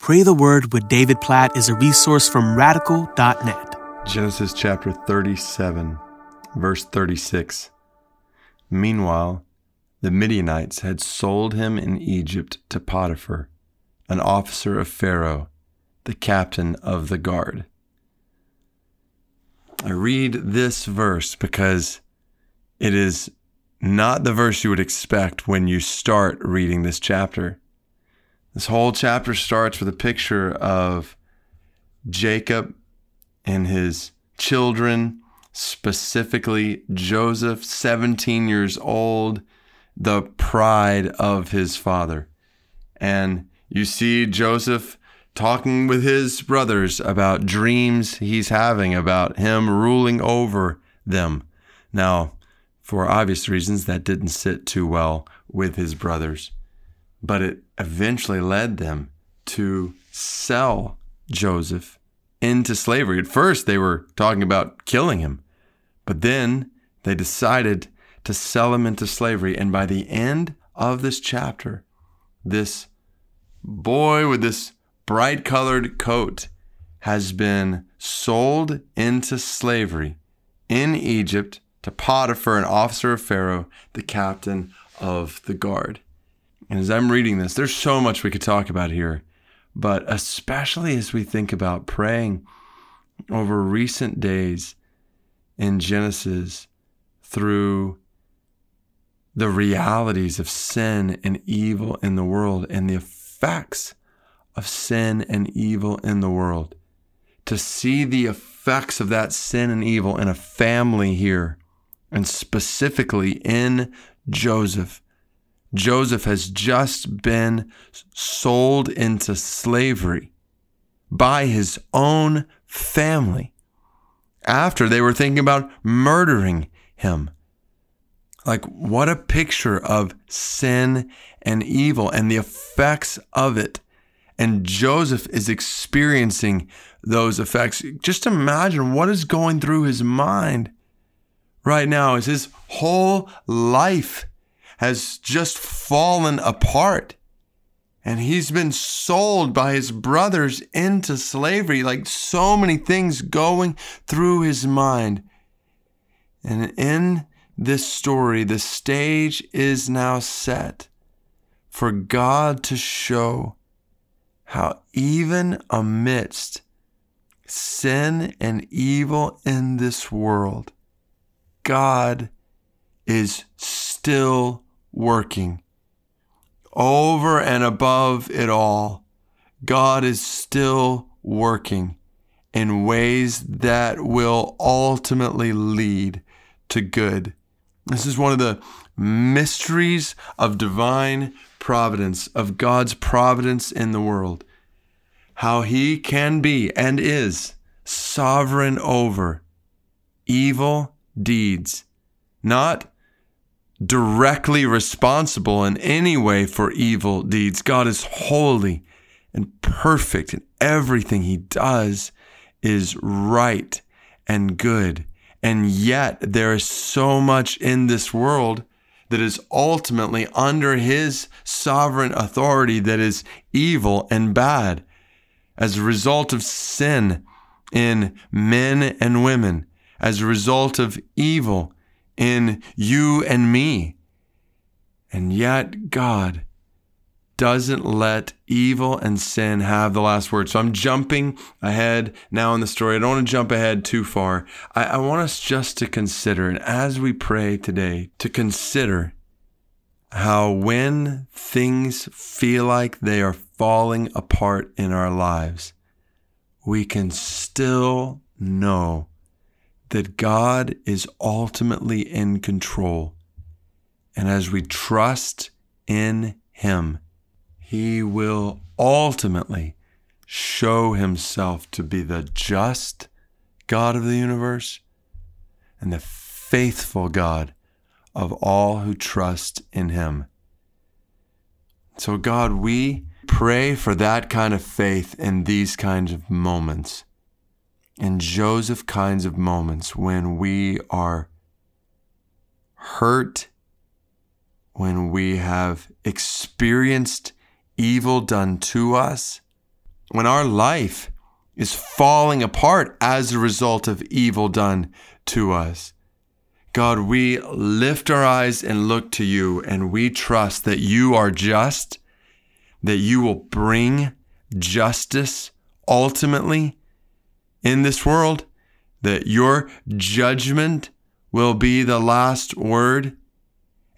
Pray the Word with David Platt is a resource from radical.net. Genesis chapter 37, verse 36. Meanwhile, the Midianites had sold him in Egypt to Potiphar, an officer of Pharaoh, the captain of the guard. I read this verse because it is not the verse you would expect when you start reading this chapter. This whole chapter starts with a picture of Jacob and his children, specifically Joseph, 17 years old, the pride of his father. And you see Joseph talking with his brothers about dreams he's having about him ruling over them. Now, for obvious reasons, that didn't sit too well with his brothers but it eventually led them to sell Joseph into slavery. At first, they were talking about killing him, but then they decided to sell him into slavery. And by the end of this chapter, this boy with this bright colored coat has been sold into slavery in Egypt to Potiphar, an officer of Pharaoh, the captain of the guard. And as I'm reading this, there's so much we could talk about here, but especially as we think about praying over recent days in Genesis through the realities of sin and evil in the world and the effects of sin and evil in the world. To see the effects of that sin and evil in a family here, and specifically in Joseph Joseph has just been sold into slavery by his own family after they were thinking about murdering him. Like, what a picture of sin and evil and the effects of it. And Joseph is experiencing those effects. Just imagine what is going through his mind right now as his whole life has just fallen apart. And he's been sold by his brothers into slavery, like so many things going through his mind. And in this story, the stage is now set for God to show how, even amidst sin and evil in this world, God is still working. Over and above it all, God is still working in ways that will ultimately lead to good. This is one of the mysteries of divine providence, of God's providence in the world. How he can be and is sovereign over evil deeds, not directly responsible in any way for evil deeds. God is holy and perfect, and everything he does is right and good. And yet, there is so much in this world that is ultimately under his sovereign authority that is evil and bad as a result of sin in men and women, as a result of evil in you and me. And yet, God doesn't let evil and sin have the last word. So I'm jumping ahead now in the story. I don't want to jump ahead too far. I, I want us just to consider, and as we pray today, to consider how when things feel like they are falling apart in our lives, we can still know that God is ultimately in control. And as we trust in Him, He will ultimately show Himself to be the just God of the universe and the faithful God of all who trust in Him. So, God, we pray for that kind of faith in these kinds of moments in Joseph kinds of moments when we are hurt, when we have experienced evil done to us, when our life is falling apart as a result of evil done to us. God, we lift our eyes and look to you, and we trust that you are just, that you will bring justice ultimately in this world, that your judgment will be the last word,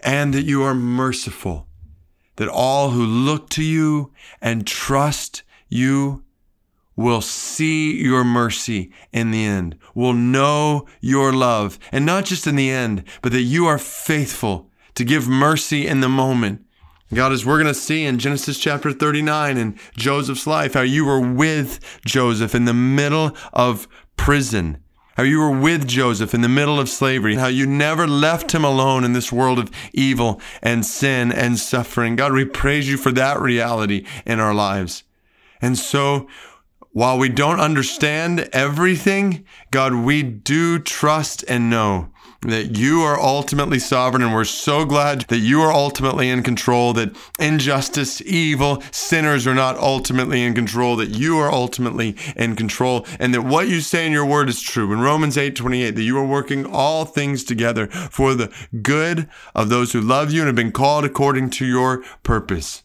and that you are merciful, that all who look to you and trust you will see your mercy in the end, will know your love, and not just in the end, but that you are faithful to give mercy in the moment. God, as we're going to see in Genesis chapter 39 in Joseph's life, how you were with Joseph in the middle of prison, how you were with Joseph in the middle of slavery, how you never left him alone in this world of evil and sin and suffering. God, we praise you for that reality in our lives. And so while we don't understand everything, God, we do trust and know that you are ultimately sovereign. And we're so glad that you are ultimately in control, that injustice, evil, sinners are not ultimately in control, that you are ultimately in control, and that what you say in your word is true. In Romans 8 28, that you are working all things together for the good of those who love you and have been called according to your purpose.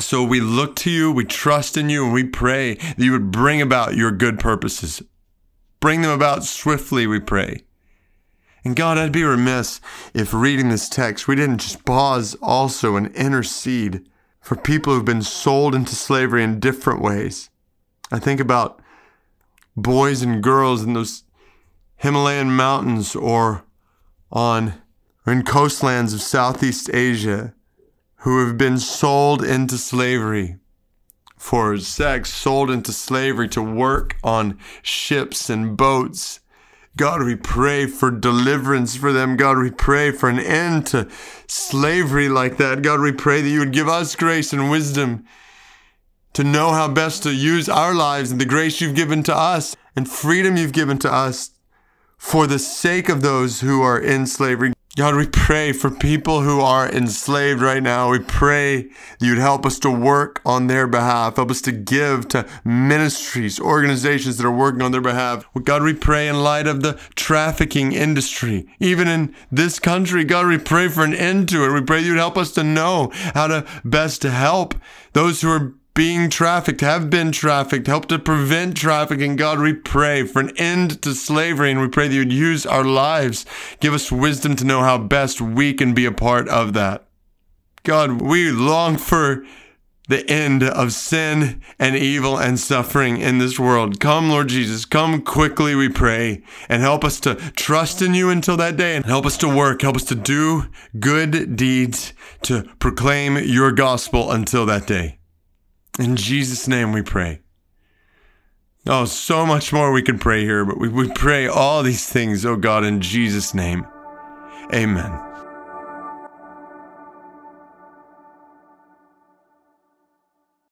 So we look to you, we trust in you, and we pray that you would bring about your good purposes. Bring them about swiftly, we pray. And God, I'd be remiss if reading this text, we didn't just pause also and intercede for people who've been sold into slavery in different ways. I think about boys and girls in those Himalayan mountains or on or in coastlands of Southeast Asia who have been sold into slavery for sex, sold into slavery to work on ships and boats. God, we pray for deliverance for them. God, we pray for an end to slavery like that. God, we pray that you would give us grace and wisdom to know how best to use our lives and the grace you've given to us and freedom you've given to us for the sake of those who are in slavery. God, we pray for people who are enslaved right now. We pray that you'd help us to work on their behalf, help us to give to ministries, organizations that are working on their behalf. God, we pray in light of the trafficking industry, even in this country, God, we pray for an end to it. We pray you'd help us to know how to best to help those who are being trafficked, have been trafficked, help to prevent trafficking. God, we pray for an end to slavery and we pray that you'd use our lives. Give us wisdom to know how best we can be a part of that. God, we long for the end of sin and evil and suffering in this world. Come, Lord Jesus, come quickly, we pray, and help us to trust in you until that day and help us to work, help us to do good deeds to proclaim your gospel until that day. In Jesus' name we pray. Oh, so much more we can pray here, but we, we pray all these things, oh God, in Jesus' name. Amen.